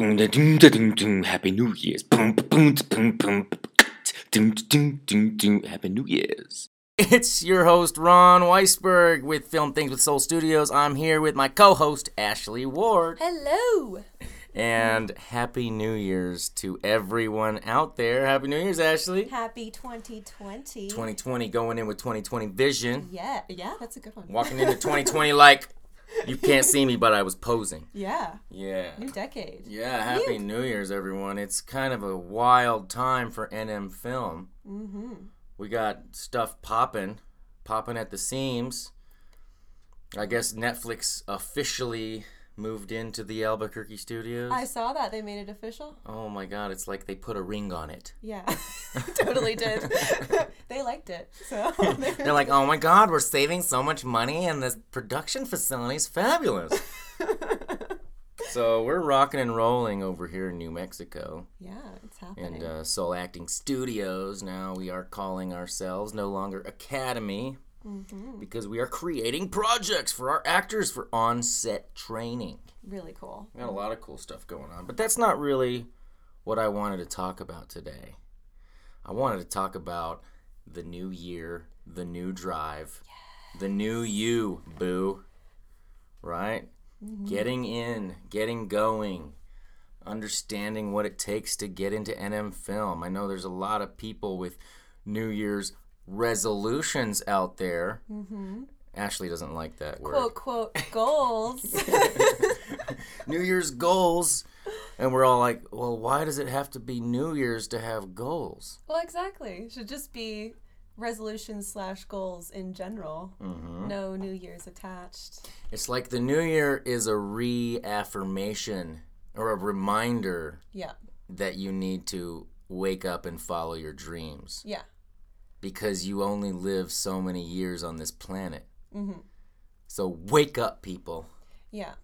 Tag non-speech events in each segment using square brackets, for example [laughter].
Happy New Year's. Happy New Year's. It's your host, Ron Weisberg, with Film Things with Soul Studios. I'm here with my co host, Ashley Ward. Hello. And Happy New Year's to everyone out there. Happy New Year's, Ashley. Happy 2020. 2020 going in with 2020 vision. Yeah, yeah, that's a good one. Walking into 2020 like you can't see me, but I was posing. [laughs] Yeah, Yeah. new decade. Yeah, Happy New Year's, everyone. It's kind of a wild time for NM Film. Mm-hmm. We got stuff popping, popping at the seams. I guess Netflix officially moved into the Albuquerque studios. I saw that they made it official. oh my god, it's like they put a ring on it. Yeah, [laughs] [laughs] totally did. [laughs] they liked it, so They're like, oh my god, we're saving so much money and this production facility's fabulous. so we're rocking and rolling over here in New Mexico. yeah, it's happening. and uh, Soul Acting Studios. Now we are calling ourselves no longer Academy Mm-hmm. because we are creating projects for our actors for on-set training. really cool. We got a lot of cool stuff going on, but that's not really what I wanted to talk about today. I wanted to talk about the new year, the new drive, the new you, boo. Right? Getting in, getting going, understanding what it takes to get into NM film. I know there's a lot of people with New Year's resolutions out there. Mm-hmm. Ashley doesn't like that word. Quote quote goals. [laughs] New Year's goals. And we're all like, well, why does it have to be New Year's to have goals? well, exactly. Should just be resolutions slash goals in general. Mm-hmm. No New Year's attached. It's like the New Year is a reaffirmation or a reminder Yeah, that you need to wake up and follow your dreams yeah. Because you only live so many years on this planet. Mm-hmm. So wake up, people. Yeah,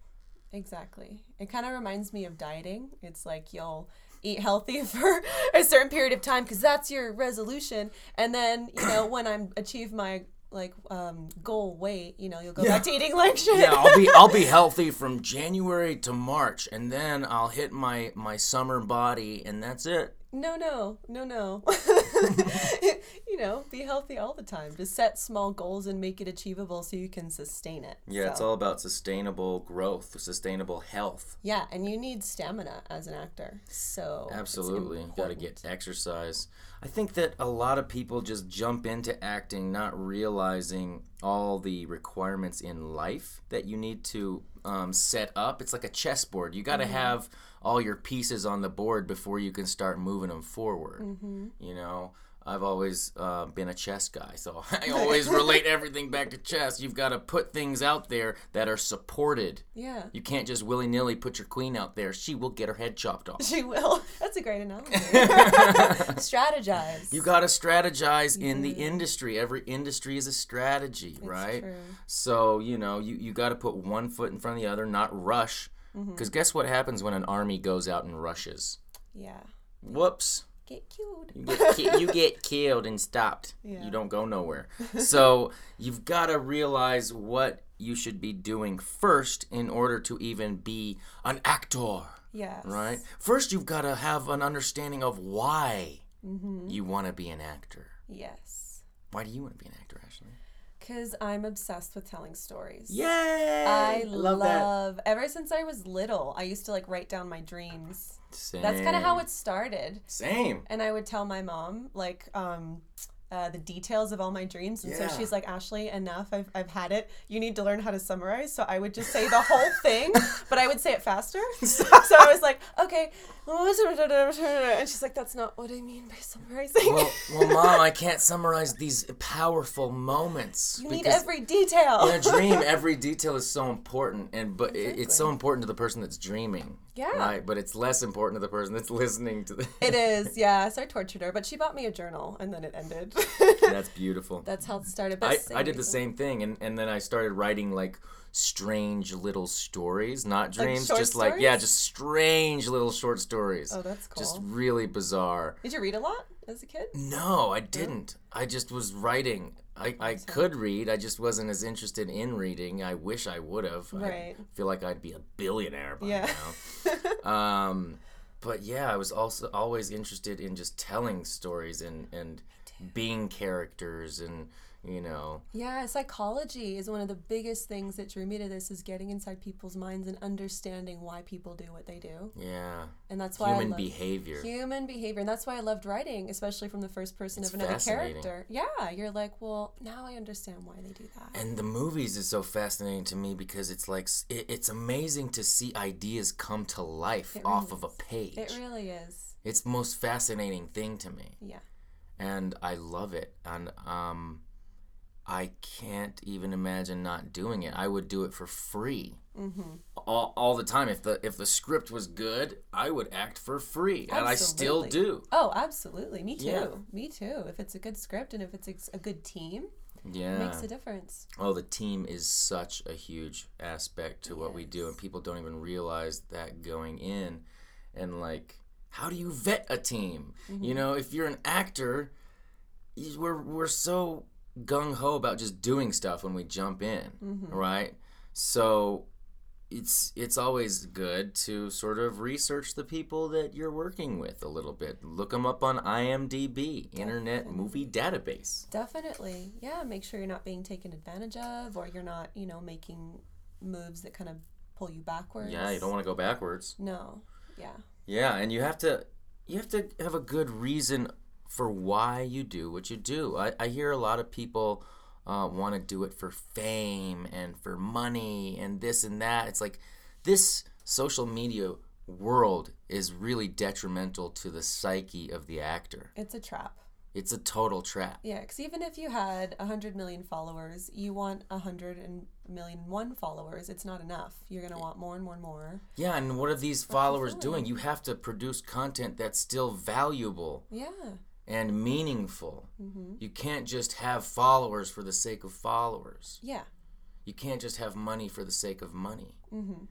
exactly. It kind of reminds me of dieting. It's like you'll eat healthy [laughs] for a certain period of time because that's your resolution, and then you know [coughs] when I'm achieve my like um, goal weight, you know you'll go back to eating like shit. Yeah, I'll be [laughs] I'll be healthy from January to March, and then I'll hit my my summer body, and that's it. no, no, no, no. [laughs] [laughs] you know, be healthy all the time. Just set small goals and make it achievable so you can sustain it. Yeah, it's all about sustainable growth, sustainable health. Yeah, and you need stamina as an actor. So Absolutely. Got to get exercise. I think that a lot of people just jump into acting not realizing all the requirements in life that you need to um, set up. It's like a chessboard. You got to have all your pieces on the board before you can start moving them forward. You know? I've always uh, been a chess guy, so [laughs] I [laughs] always relate everything back to chess. You've got to put things out there that are supported. Yeah. You can't just willy nilly put your queen out there. She will get her head chopped off. She will. [laughs] That's a great analogy. Strategize. You got to strategize in the industry. Every industry is a strategy, right? true. So, you know, you, you got to put one foot in front of the other, not rush. Mm-hmm. Because guess what happens when an army goes out and rushes? Yeah. Whoops. Get killed. You get, ki- you get [laughs] killed and stopped. Yeah. You don't go nowhere. [laughs] So you've got to realize what you should be doing first in order to even be an actor, Yes. right? First, you've got to have an understanding of why Mm-hmm. you want to be an actor. Yes. Why do you want to be an actor? Because I'm obsessed with telling stories. Yay! I love, that. ever since I was little, I used to like write down my dreams. Same. That's kind of how it started. Same. And I would tell my mom, like, um, uh, the details of all my dreams. And Yeah. so she's like, Ashley, enough. I've, I've had it. You need to learn how to summarize. So I would just say the whole [laughs] thing, but I would say it faster. [laughs] so I was like, okay. And she's like, that's not what I mean by summarizing. Well, well, mom, [laughs] I can't summarize these powerful moments. you need every detail. in a dream, every detail is so important, and but it, it's so important to the person that's dreaming. Yeah. Right, but it's less important to the person that's listening to the. It is, [laughs] yeah. So I tortured her, but she bought me a journal, and then it ended. That's [laughs] beautiful. That's how it started. But I, I did the same thing, and, and then I started writing like strange little stories, not dreams, short just like yeah, just strange little short stories. Oh, that's cool. Just really bizarre. Did you read a lot? As a kid? No, I didn't. I just was writing. I, I could read. I just wasn't as interested in reading. I wish I would have. Right. I feel like I'd be a billionaire by Yeah. now. [laughs] um, but yeah, I was also always interested in just telling stories and and being characters and you know Yeah, psychology is one of the biggest things that drew me to this is getting inside people's minds and understanding why people do what they do. yeah And that's why I human behavior. human behavior. And that's why I loved writing, especially from the first person It's of another character. Yeah, you're like, well, now I understand why they do that. And the movies is so fascinating to me because it's like it, it's amazing to see ideas come to life off of a page. It really is. it's the most fascinating thing to me. Yeah. and I love it. And um, I can't even imagine not doing it. I would do it for free Mm-hmm. all, all the time. If the if the script was good, I would act for free, and I still do. Oh, absolutely. Me too. Yeah. Me too. If it's a good script and if it's a- good team, it Yeah. makes a difference. Oh, the team is such a huge aspect to what we do, and people don't even realize that going in. And like, how do you vet a team? You know, if you're an actor, we're we're so gung ho about just doing stuff when we jump in, mm-hmm. right? So it's it's always good to sort of research the people that you're working with a little bit. Look them up on IMDb, Internet Movie Database. Definitely. Yeah, make sure you're not being taken advantage of or you're not, you know, making moves that kind of pull you backwards. Yeah, you don't want to go backwards. No. Yeah. Yeah, and you have to you have to have a good reason for why you do what you do. I, I hear a lot of people uh, want to do it for fame and for money and this and that. It's like this social media world is really detrimental to the psyche of the actor. It's a trap. It's a total trap. Yeah, because even if you had a hundred million followers, you want a hundred and million one followers. It's not enough. You're gonna want more and more and more. Yeah, and what are these followers doing? You have to produce content that's still valuable Yeah. And meaningful. Mm-hmm. You can't just have followers for the sake of followers. Yeah. You can't just have money for the sake of money. Mm-hmm.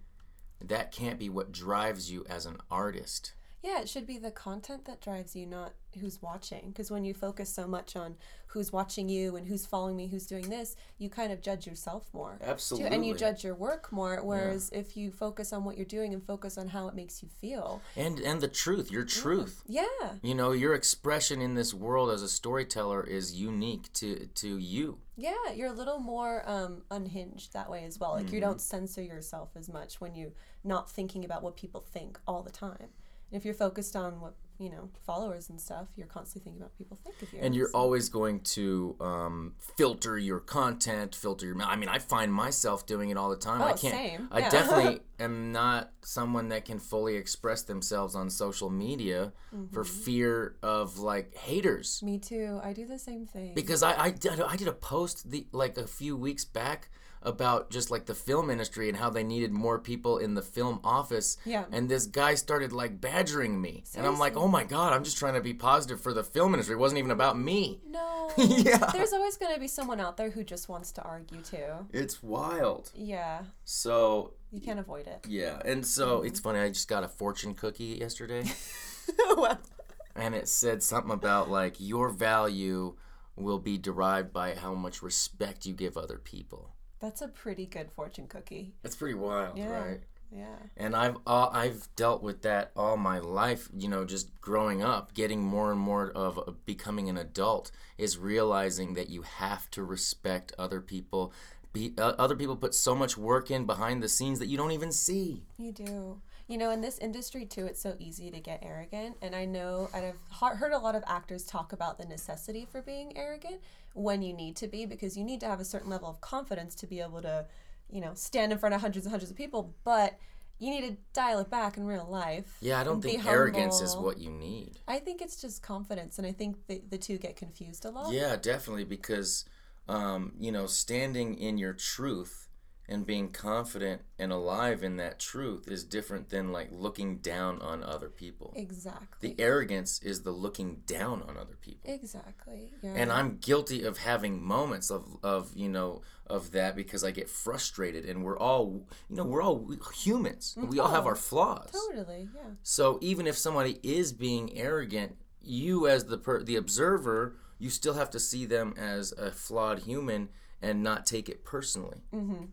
That can't be what drives you as an artist. Yeah, it should be the content that drives you, not who's watching. Because when you focus so much on who's watching you and who's following me, who's doing this, you kind of judge yourself more. too, Absolutely. And you judge your work more. Whereas if you focus on what you're doing and focus on how it makes you feel, And and the truth, your truth. yeah, You know, your expression in this world as a storyteller is unique to to you. yeah, you're a little more um, unhinged that way as well. Like Mm-hmm. you don't censor yourself as much when you're not thinking about what people think all the time. And if you're focused on what you know followers and stuff, you're constantly thinking about what people think of you. And you're always going to um, filter your content, filter your. I mean, I find myself doing it all the time. I Oh, can't. same. I Yeah. definitely [laughs] am not someone that can fully express themselves on social media for Mm-hmm. fear of like haters. Me too. I do the same thing. Because I, I did I did a post the like a few weeks back about just like the film industry and how they needed more people in the film office. Yeah. And this guy started like badgering me. And I'm like, oh my god, I'm just trying to be positive for the film industry. It wasn't even about me. No. [laughs] Yeah. There's always going to be someone out there who just wants to argue too. It's wild. Yeah. So You can't avoid it. yeah, and so it's funny. I just got a fortune cookie yesterday, [laughs] and it said something about like your value will be derived by how much respect you give other people. That's a pretty good fortune cookie. That's pretty wild, Yeah. right? Yeah. And I've uh, I've dealt with that all my life. You know, just growing up, getting more and more of uh, becoming an adult is realizing that you have to respect other people. Be, uh, other people put so much work in behind the scenes that you don't even see. You do. You know, in this industry too, it's so easy to get arrogant. And I know and I've heard a lot of actors talk about the necessity for being arrogant when you need to be because you need to have a certain level of confidence to be able to, you know, stand in front of hundreds and hundreds of people. But you need to dial it back in real life. Yeah, I don't think arrogance is what you need. I think it's just confidence, and I think the, the two get confused a lot. Yeah, definitely because um, you know, standing in your truth and being confident and alive in that truth is different than like looking down on other people. Exactly. The arrogance is the looking down on other people. exactly. Yeah. And I'm guilty of having moments of, of you know of that because I get frustrated and we're all you know we're all humans. We all have mm-hmm. our flaws. totally. Yeah. So even if somebody is being arrogant, you as the per- the observer, you still have to see them as a flawed human and not take it personally. Mm-hmm.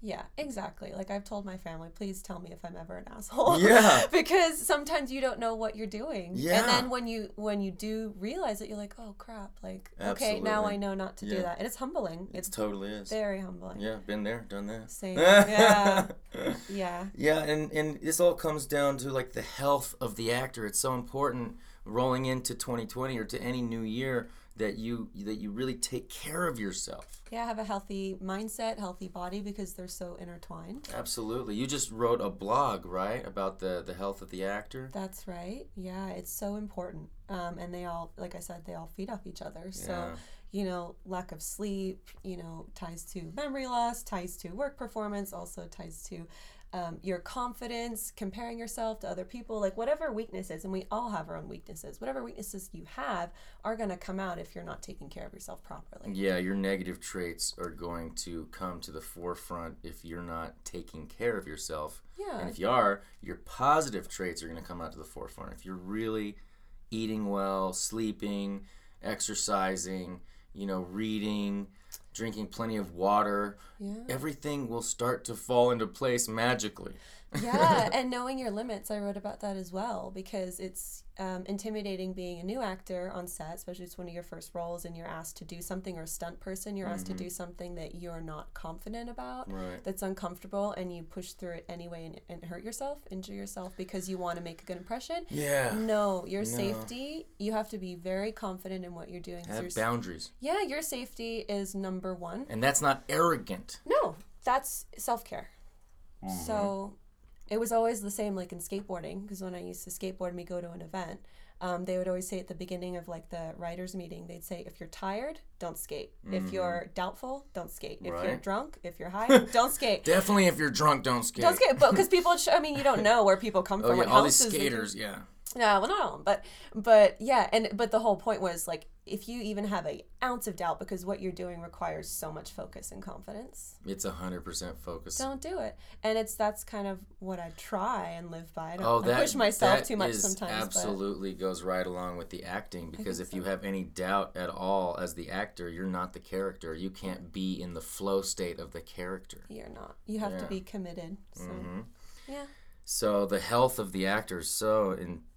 Yeah, exactly. Like I've told my family, please tell me if I'm ever an asshole. [laughs] Yeah. because sometimes you don't know what you're doing. Yeah. And then when you when you do realize it, you're like, oh crap! Like okay, now I know not to do that, and it's humbling. It It's totally is. very humbling. Yeah, been there, done that. Same. [laughs] Yeah. Yeah. Yeah, and and this all comes down to like the health of the actor. It's so important rolling into 2020 or to any new year that you that you really take care of yourself. Yeah. Have a healthy mindset, healthy body because they're so intertwined. Absolutely. You just wrote a blog, right, about the the health of the actor. That's right. Yeah, it's so important. Um, and they all, like I said, they all feed off each other. So, Yeah. you know, lack of sleep, you know, ties to memory loss, ties to work performance, also ties to um, your confidence, comparing yourself to other people, like whatever weaknesses, and we all have our own weaknesses, whatever weaknesses you have are going to come out if you're not taking care of yourself properly. Yeah, your negative traits are going to come to the forefront if you're not taking care of yourself. Yeah. And if you are, your positive traits are going to come out to the forefront. If you're really eating well, sleeping, exercising, you know, reading, drinking plenty of water, Yeah. everything will start to fall into place magically. yeah, [laughs] and knowing your limits, I wrote about that as well because it's um, intimidating being a new actor on set, especially it's one of your first roles and you're asked to do something or a stunt person, you're asked to do something that you're not confident about, Right. that's uncomfortable, and you push through it anyway and, and hurt yourself, injure yourself because you want to make a good impression. Yeah. No, your safety, you have to be very confident in what you're doing. Have boundaries. yeah, your safety is number one. And that's not arrogant. No, that's self care. Mm-hmm. So it was always the same, like in skateboarding, because when I used to skateboard and we go to an event, um, they would always say at the beginning of like the writers' meeting, they'd say, if you're tired, don't skate. If you're doubtful, don't skate. If you're Mm-hmm. Drunk, if you're high, [laughs] don't skate. Definitely if you're drunk, don't skate. Don't skate, but because [laughs] people, I mean, you don't know where people come Oh, from. yeah, all these skaters, yeah. No, well, not all of them, but but yeah, and but the whole point was like if you even have a ounce of doubt because what you're doing requires so much focus and confidence, It's a 100% focus. don't do it. And it's that's kind of what I try and live by. I don't Oh, I that push myself that too much is sometimes. Absolutely goes right along with the acting because if you have any doubt at all as the actor, you're not the character. You can't be in the flow state of the character. you're not. You have to be committed. So hmm yeah, So the health of the actor is so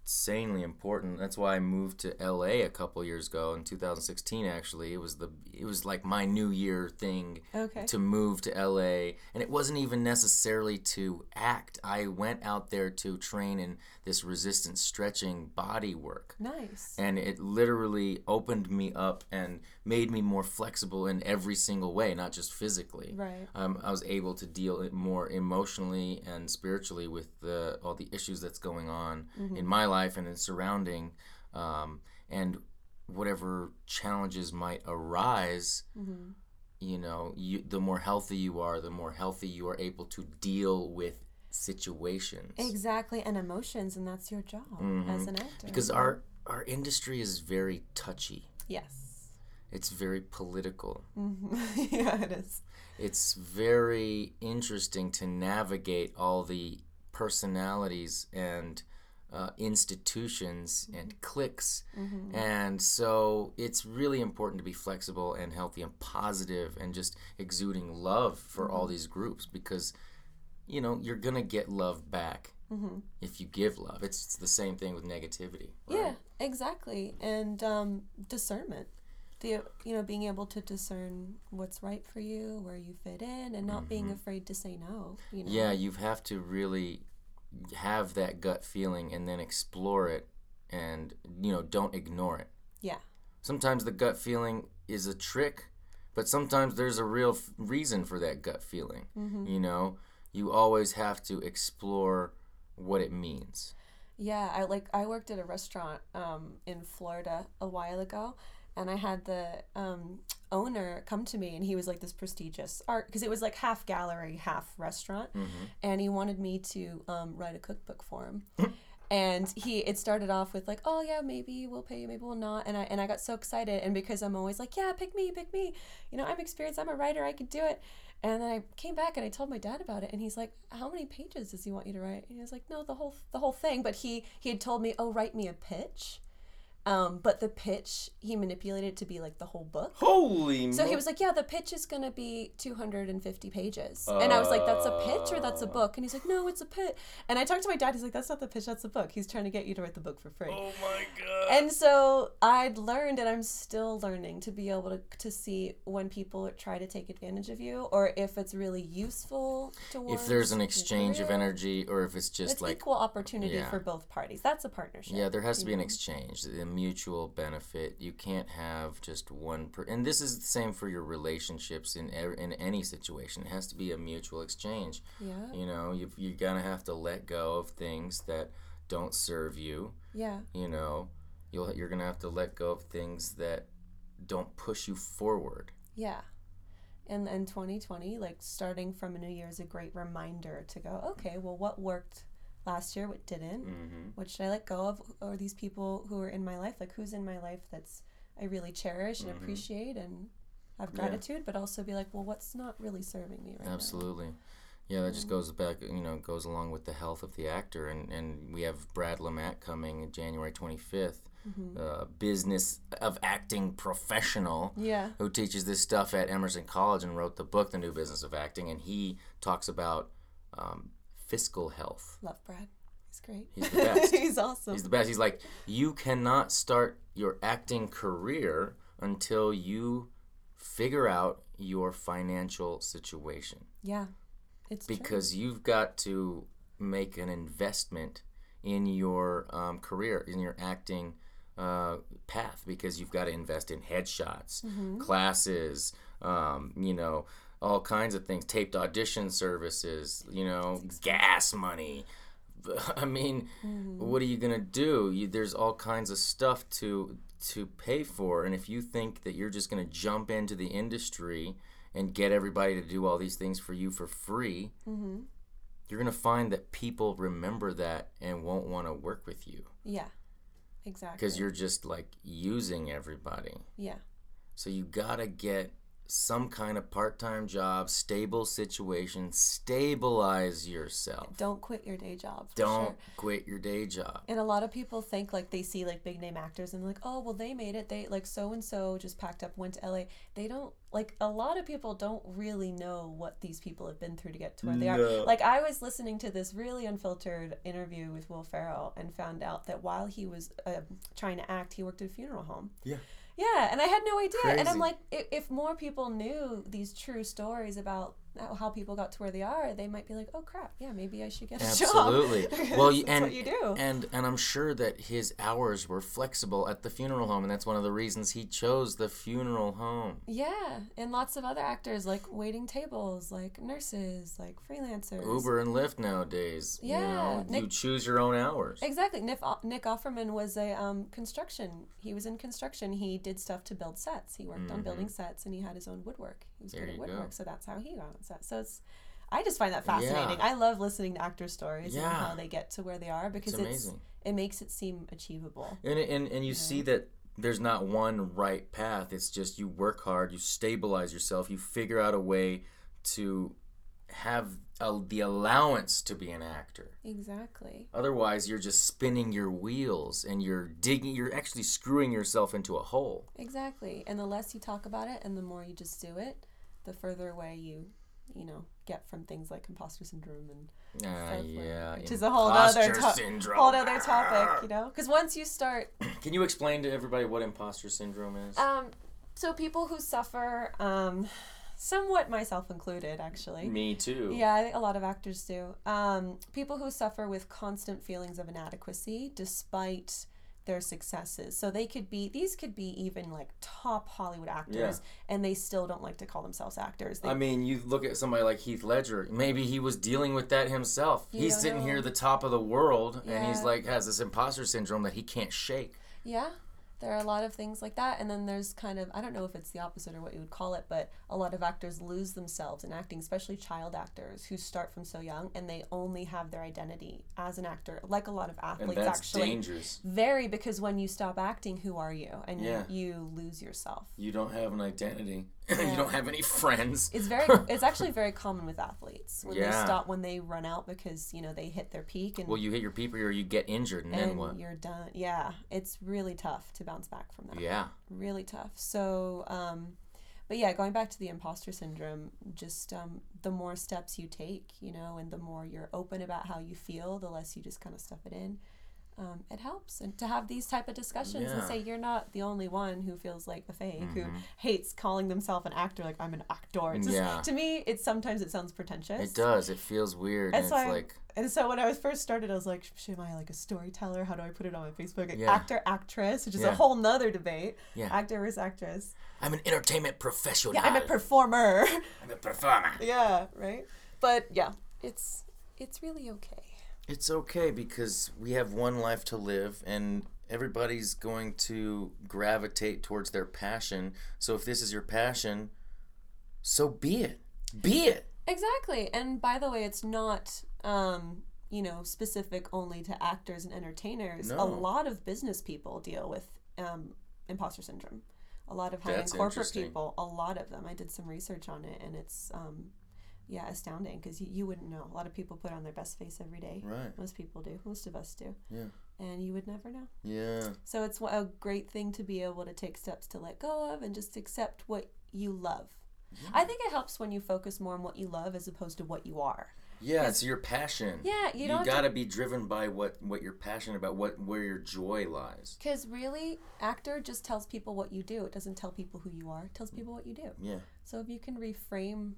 insanely important. That's why I moved to LA a couple years ago in 2016 actually. It was the it was like my new year thing okay. to move to LA and it wasn't even necessarily to act. I went out there to train in this resistance stretching body work. Nice. And it literally opened me up and made me more flexible in every single way, not just physically Right. um, I was able to deal more emotionally and spiritually with the all the issues that's going on in my life and in surrounding, um, and whatever challenges might arise. Mm-hmm. You know, you the more healthy you are, the more healthy you are able to deal with situations. Exactly, and emotions, and that's your job as an actor. Mm-hmm. Because our our industry is very touchy. yes, It's very political. hmm [laughs] yeah, it is. it's very interesting to navigate all the personalities and uh, institutions and cliques. And so it's really important to be flexible and healthy and positive and just exuding love for all these groups because, you know, you're going to get love back if you give love. It's, it's the same thing with negativity. right? Yeah, exactly. And um, discernment. The you know being able to discern what's right for you, where you fit in, and not being afraid to say no. You know. Mm-hmm. Yeah, you have to really have that gut feeling and then explore it and, you know, don't ignore it. Yeah. Sometimes the gut feeling is a trick, but sometimes there's a real f- reason for that gut feeling. You know, you always have to explore what it means. Yeah, I like I worked at a restaurant um, in Florida a while ago, and I had the um, owner come to me, and he was like this prestigious art because it was like half gallery, half restaurant, and he wanted me to um, write a cookbook for him. [laughs] And he, it started off with like, oh yeah, maybe we'll pay you, maybe we'll not. And I, and I got so excited, and because I'm always like, yeah, pick me, pick me. You know, I'm experienced, I'm a writer, I can do it. And then I came back and I told my dad about it, and he's like, "How many pages does he want you to write?" And he was like, "No, the whole the whole thing." But he he had told me, "Oh, write me a pitch," Um, but the pitch he manipulated to be like the whole book. Holy. So he was like, "Yeah, the pitch is gonna be 250 pages," and I was like, "That's a pitch or that's a Uh. book?" And he's like, "No, it's a pitch." And I talked to my dad. He's like, "That's not the pitch. That's a book. He's trying to get you to write the book for free." Oh my god. And so I'd learned, and I'm still learning to be able to, to see when people try to take advantage of you, or if it's really useful towards if there's an your exchange of energy, or if it's just it's like equal opportunity yeah. for both parties. That's a partnership. Yeah, there has to you be an exchange, a mutual benefit. You can't have just one per and this is the same for your relationships in ev- in any situation. It has to be a mutual exchange. Yeah. You know, you you're gonna have to let go of things that don't serve you. Yeah. You know, you'll you're gonna have to let go of things that don't push you forward. Yeah. And and 2020, like starting from a new year is a great reminder to go, okay, well, what worked last year, what didn't? Mm-hmm. What should I let go of? Or these people who are in my life, like who's in my life that's I really cherish and Mhm. appreciate and have Yeah. gratitude, but also be like, well, what's not really serving me right now? Absolutely. Yeah, that just goes back, you know, goes along with the health of the actor. And, and we have Brad Lemack coming January 25th, Mm-hmm. uh, business of acting professional, Yeah. who teaches this stuff at Emerson College and wrote the book, The New Business of Acting. And he talks about um, fiscal health. Love Brad. He's great. He's the best. [laughs] He's awesome. He's the best. He's like, you cannot start your acting career until you figure out your financial situation. yeah. It's true. because you've got to make an investment in your um, career, in your acting uh, path, because you've got to invest in headshots, classes, um, you know, all kinds of things, taped audition services, you know, gas money. [laughs] I mean, what are you gonna do? You, there's all kinds of stuff to to pay for, and if you think that you're just gonna jump into the industry and get everybody to do all these things for you for free, Mm-hmm. you're gonna find that people remember that and won't want to work with you Yeah. Exactly. because you're just like using everybody. Yeah. So you gotta get some kind of part-time job, stable situation, stabilize yourself. Don't quit your day job. Don't sure. quit your day job. And a lot of people think like they see like big name actors and like, oh well they made it. They like so and so just packed up, went to LA. They don't like a lot of people don't really know what these people have been through to get to where they No. are. Like I was listening to this really unfiltered interview with Will Ferrell and found out that while he was uh, trying to act, he worked at a funeral home. Yeah. Yeah, and I had no idea. And I'm like, if, if more people knew these true stories about how- how people got to where they are, they might be like, oh crap, yeah, maybe I should get a Absolutely. [laughs] job. Well, you, That's and what you do. and and I'm sure that his hours were flexible at the funeral home, and that's one of the reasons he chose the funeral home. Yeah, and lots of other actors like waiting tables, like nurses, like freelancers. Uber and Lyft nowadays. Yeah, You know, you choose your own hours. Exactly. Nick, Nick Offerman was a um, construction. He was in construction. He did stuff to build sets. He worked on building sets, and he had his own woodwork. He was Mm-hmm. There good at you go. woodwork, so that's how he got on set. So it's, I just find that fascinating. Yeah. I love listening to actor stories and how they get to where they are because It's it's, it makes it seem achievable. And and and you see that there's not one right path. It's just you work hard, you stabilize yourself, you figure out a way to have a, the allowance to be an actor. Exactly. Otherwise, you're just spinning your wheels and you're digging. You're actually screwing yourself into a hole. Exactly. And the less you talk about it and the more you just do it, the further away you, you know, get from things like imposter syndrome and Ah, stuff like- yeah. which is a whole other to- whole other topic, you know? Because once you start, [clears throat] Can you explain to everybody what imposter syndrome is? um, so people who suffer, um, somewhat myself included, actually. Me too. Yeah, I think a lot of actors do. Um, people who suffer with constant feelings of inadequacy despite their successes. So they could be, these could be even like top Hollywood actors, and they still don't like to call themselves actors. They I mean, you look at somebody like Heath Ledger. Maybe he was dealing with that himself. He's sitting know. here at the top of the world, and he's like has this imposter syndrome that he can't shake. Yeah, there are a lot of things like that. And then there's kind of, I don't know if it's the opposite or what you would call it, but a lot of actors lose themselves in acting, especially child actors who start from so young and they only have their identity as an actor, like a lot of athletes that's actually. dangerous. Very, because when you stop acting, who are you? And Yeah. you, you lose yourself. You don't have an identity. [laughs] you don't have any friends. It's very [laughs] it's actually very common with athletes when they Yeah. stop when they run out because, you know, they hit their peak and Well, you hit your peeper or you get injured, and, then and what? you're done. Yeah, it's really tough to bounce back from that. Yeah. Really tough. So, um, but yeah, going back to the imposter syndrome, just um, the more steps you take, you know, and the more you're open about how you feel, the less you just kind of stuff it in. Um, it helps, and to have these type of discussions and say you're not the only one who feels like a fake, who Mhm. hates calling themselves an actor. Like I'm an actor. It's just, Yeah. To me, it sometimes it sounds pretentious. It does. It feels weird, That's and it's why- like And so when I was first started, I was like, "Sh- am I like a storyteller? How do I put it on my Facebook? Like, Yeah. Actor, actress, which is a whole nother debate. Yeah. Actor versus actress. I'm an entertainment professional. Yeah, I'm a [laughs] performer. I'm a performer. yeah, right. But yeah, it's it's really okay. It's okay because we have one life to live and everybody's going to gravitate towards their passion. So if this is your passion, so be it. Be it. Exactly. And by the way, it's not um, you know, specific only to actors and entertainers. No. A lot of business people deal with um, imposter syndrome. A lot of high end corporate people, a lot of them. I did some research on it and it's um, yeah, astounding because you, you wouldn't know. A lot of people put on their best face every day. Right. Most people do. Most of us do. Yeah. And you would never know. Yeah. So it's a great thing to be able to take steps to let go of and just accept what you love. I think it helps when you focus more on what you love as opposed to what you are. Yeah, it's your passion. Yeah, you You, don't have to- got to be driven by what what you're passionate about, what where your joy lies. Because really, actor just tells people what you do. It doesn't tell people who you are. It tells mm. people what you do. Yeah. So if you can reframe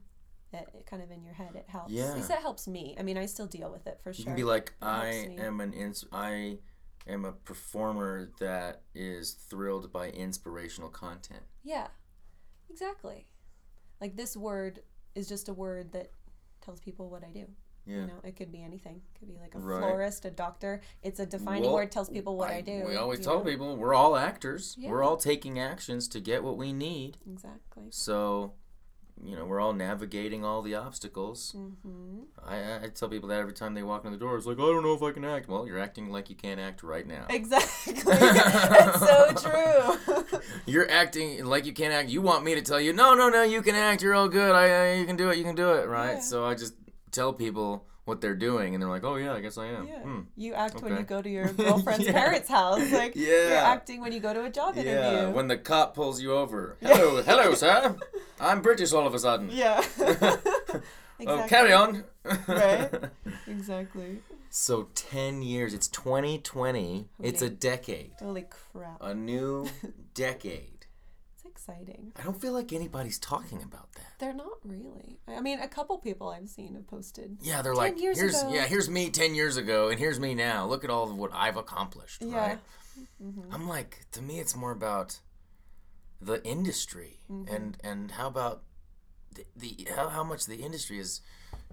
it kind of in your head, it helps. Yeah. At least it helps me. I mean, I still deal with it for You sure. can be like, I am an ins- I am a performer that is thrilled by inspirational content. Yeah, exactly. Like this word is just a word that tells people what I do. Yeah. You know, it could be anything. It could be like a Right. florist, a doctor. It's a defining Well, word tells people what I, do. We always you tell know? people we're all actors. Yeah. We're all taking actions to get what we need. Exactly. So, you know, we're all navigating all the obstacles. hmm I, I- I tell people that every time they walk in the door. It's like, I don't know if I can act. Well, you're acting like you can't act right now. Exactly. [laughs] That's so true. [laughs] You're acting like you can't act. You want me to tell you, no, no, no, you can act. You're all good. I, I you can do it. You can do it, right? Yeah. So I just tell people what they're doing, and they're like, oh yeah, I guess I am. yeah. Hmm. You act when you go to your [laughs] girlfriend's Yeah. parents' house. Like yeah. you're acting when you go to a job interview. Yeah, when the cop pulls you over. [laughs] Hello, hello, sir. I'm British all of a sudden. yeah. [laughs] Oh, carry on. Right. exactly. So 10 years. It's 2020. It's a decade. Holy crap. A new decade. Exciting. I don't feel like anybody's talking about that. They're not really. I mean, a couple people I've seen have posted. Yeah, they're 10 like, years here's ago. yeah, here's me 10 years ago, and here's me now. Look at all of what I've accomplished, Yeah. right? Mhm. I'm like, to me, it's more about the industry, Mm-hmm. and and how about the, the how, how much the industry is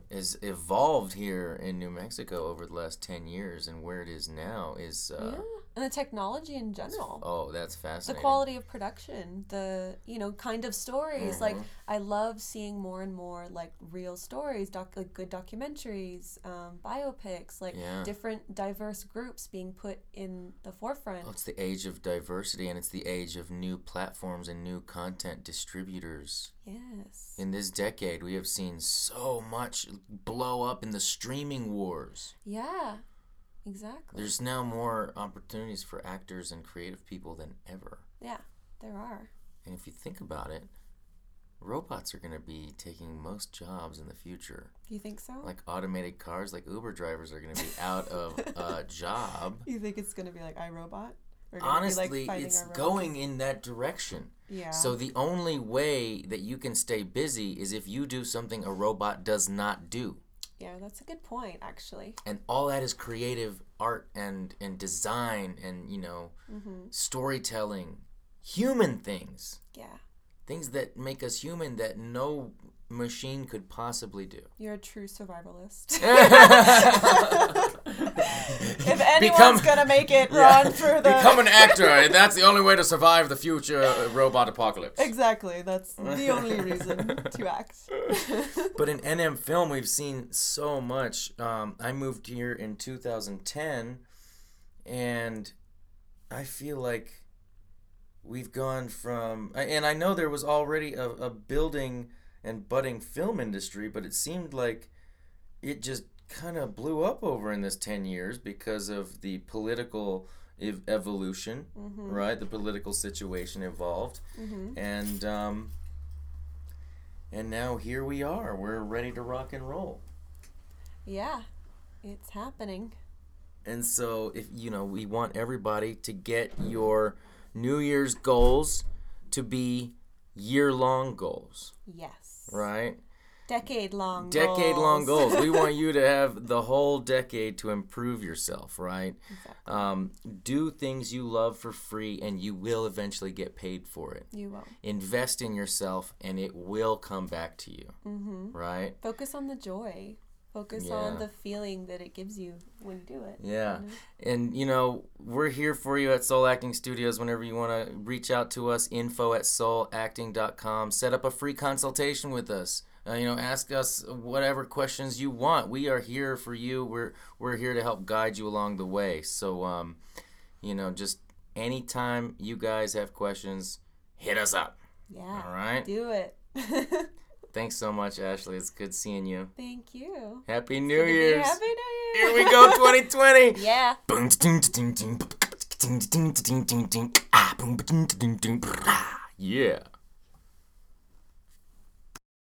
is evolved here in New Mexico over the last 10 years, and where it is now is uh, yeah. And the technology in general. oh, that's fascinating. the quality of production the you know kind of stories like Mhm. i love seeing more and more like real stories doc like good documentaries um, biopics like Yeah. different diverse groups being put in the forefront Well, it's the age of diversity, and it's the age of new platforms and new content distributors. yes In this decade, we have seen so much blow up in the streaming wars. yeah exactly There's now more opportunities for actors and creative people than ever. yeah there are And if you think about it, robots are going to be taking most jobs in the future. you think so Like automated cars, like Uber drivers are going to be out of a [laughs] job. you think it's gonna be like iRobot be, like, Honestly, it's going in that direction. yeah So the only way that you can stay busy is if you do something a robot does not do. Yeah that's a good point actually And all that is creative art and and design and, you know, mm-hmm. storytelling, human things. yeah Things that make us human that no machine could possibly do. you're a true survivalist [laughs] [laughs] if anyone's gonna make it [laughs] run through the Become an actor. [laughs] That's the only way to survive the future uh, robot apocalypse. exactly, that's the only reason to act. [laughs] But in NM film, we've seen so much. Um, I moved here in 2010, and I feel like we've gone from and I know there was already a, a building and budding film industry, but it seemed like it just kind of blew up over in this 10 years because of the political ev- evolution, right? The political situation evolved. And um and now here we are. We're ready to rock and roll. Yeah, it's happening. And so if you know, we want everybody to get your New Year's goals to be year-long goals, Yes. right? Decade long. decade long goals. We [laughs] want you to have the whole decade to improve yourself, right? Exactly. Um, do things you love for free and you will eventually get paid for it. You will. Invest in yourself and it will come back to you, Mm-hmm. right? Focus on the joy. Focus Yeah. on the feeling that it gives you when you do it. Yeah. you know? And, you know, we're here for you at Soul Acting Studios whenever you want to reach out to us, info at soulacting.com. Set up a free consultation with us. Uh, you know, ask us whatever questions you want. We are here for you. We're we're here to help guide you along the way. So, um, you know, just anytime you guys have questions, hit us up. Yeah. All right. Do it. Thanks so much, Ashley. It's good seeing you. Thank you. Happy New Year's. Happy New Year. Here we go, 2020. yeah. Yeah.